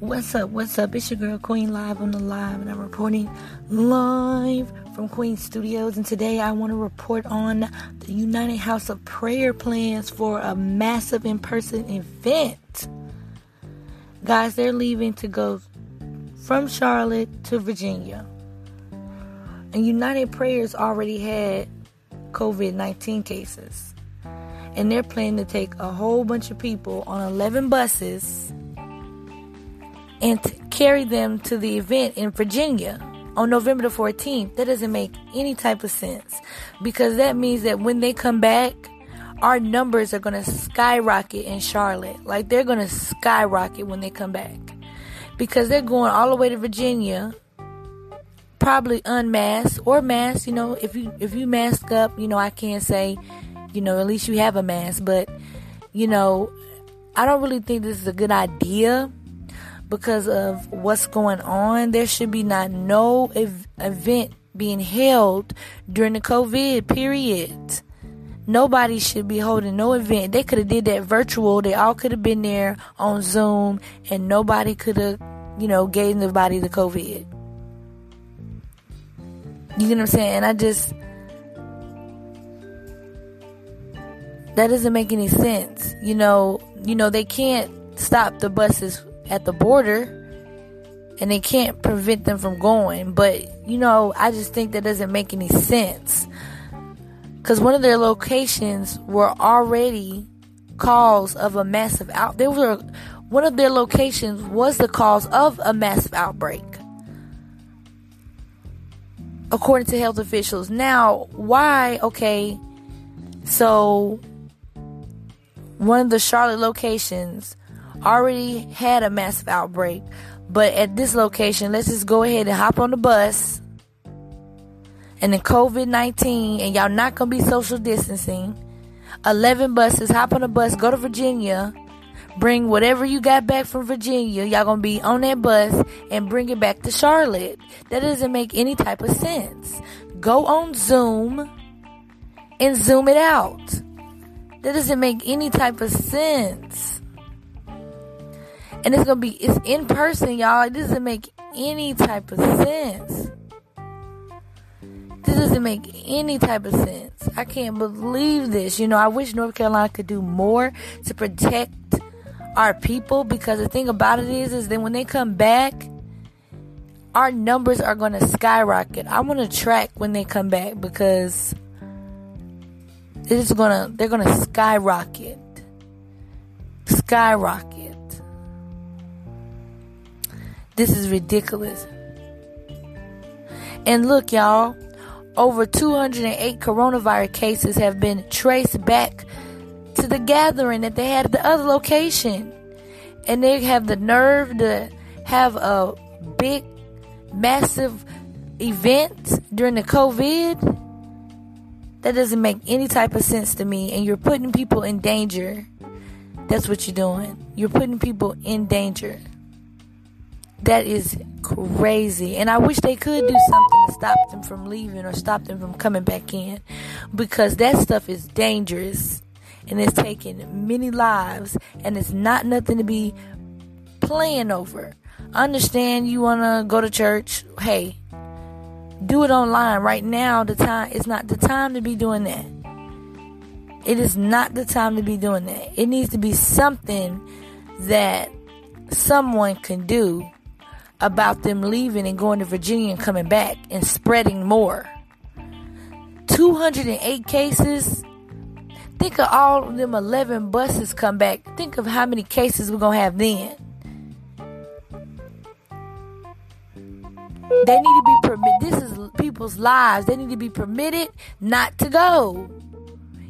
What's up? What's up? It's your girl Queen Live on the live, and I'm reporting live from Queen Studios. And today I want to report on the United House of Prayer plans for a massive in person event. Guys, they're leaving to go from Charlotte to Virginia. And United Prayers already had COVID 19 cases. And they're planning to take a whole bunch of people on 11 buses and carry them to the event in Virginia on November the 14th. That doesn't make any type of sense because that means that when they come back, our numbers are going to skyrocket in Charlotte. Like they're going to skyrocket when they come back because they're going all the way to Virginia probably unmasked or masked. You know, if you if you mask up, you know, I can't say, you know, at least you have a mask. But you know, I don't really think this is a good idea because of what's going on. There should be not no ev- event being held during the COVID period. Nobody should be holding no event. They could have did that virtual. They all could have been there on Zoom, and nobody could have, you know, gave nobody the COVID. You get what I'm saying? I just that doesn't make any sense. You know, you know they can't stop the buses at the border and they can't prevent them from going, but you know, I just think that doesn't make any sense. Cuz one of their locations were already cause of a massive out they were one of their locations was the cause of a massive outbreak according to health officials. Now, why? Okay, so one of the Charlotte locations already had a massive outbreak, but at this location, let's just go ahead and hop on the bus. And then COVID 19, and y'all not gonna be social distancing. 11 buses, hop on the bus, go to Virginia, bring whatever you got back from Virginia. Y'all gonna be on that bus and bring it back to Charlotte. That doesn't make any type of sense. Go on Zoom and zoom it out. That doesn't make any type of sense. And it's gonna be it's in person, y'all. It doesn't make any type of sense. This doesn't make any type of sense. I can't believe this. You know, I wish North Carolina could do more to protect our people because the thing about it is is that when they come back our numbers are going to skyrocket. I want to track when they come back because it's going to they're going to skyrocket. Skyrocket. This is ridiculous. And look y'all, over 208 coronavirus cases have been traced back to the gathering that they had at the other location. And they have the nerve to have a big, massive event during the COVID. That doesn't make any type of sense to me. And you're putting people in danger. That's what you're doing. You're putting people in danger. That is crazy. And I wish they could do something to stop them from leaving or stop them from coming back in. Because that stuff is dangerous and it's taking many lives and it's not nothing to be playing over. Understand you want to go to church? Hey, do it online right now. The time it's not the time to be doing that. It is not the time to be doing that. It needs to be something that someone can do about them leaving and going to Virginia and coming back and spreading more. 208 cases Think of all of them 11 buses come back. Think of how many cases we're going to have then. They need to be permitted. This is people's lives. They need to be permitted not to go.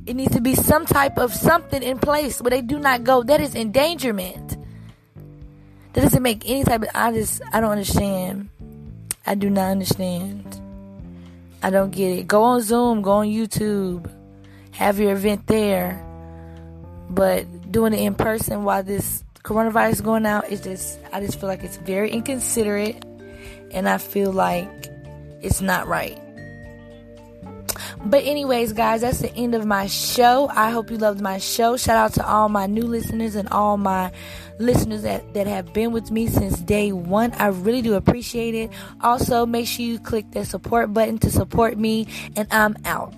It needs to be some type of something in place where they do not go. That is endangerment. That doesn't make any type of. I just. I don't understand. I do not understand. I don't get it. Go on Zoom. Go on YouTube have your event there. But doing it in person while this coronavirus is going out is just I just feel like it's very inconsiderate and I feel like it's not right. But, anyways, guys, that's the end of my show. I hope you loved my show. Shout out to all my new listeners and all my listeners that, that have been with me since day one. I really do appreciate it. Also, make sure you click the support button to support me, and I'm out.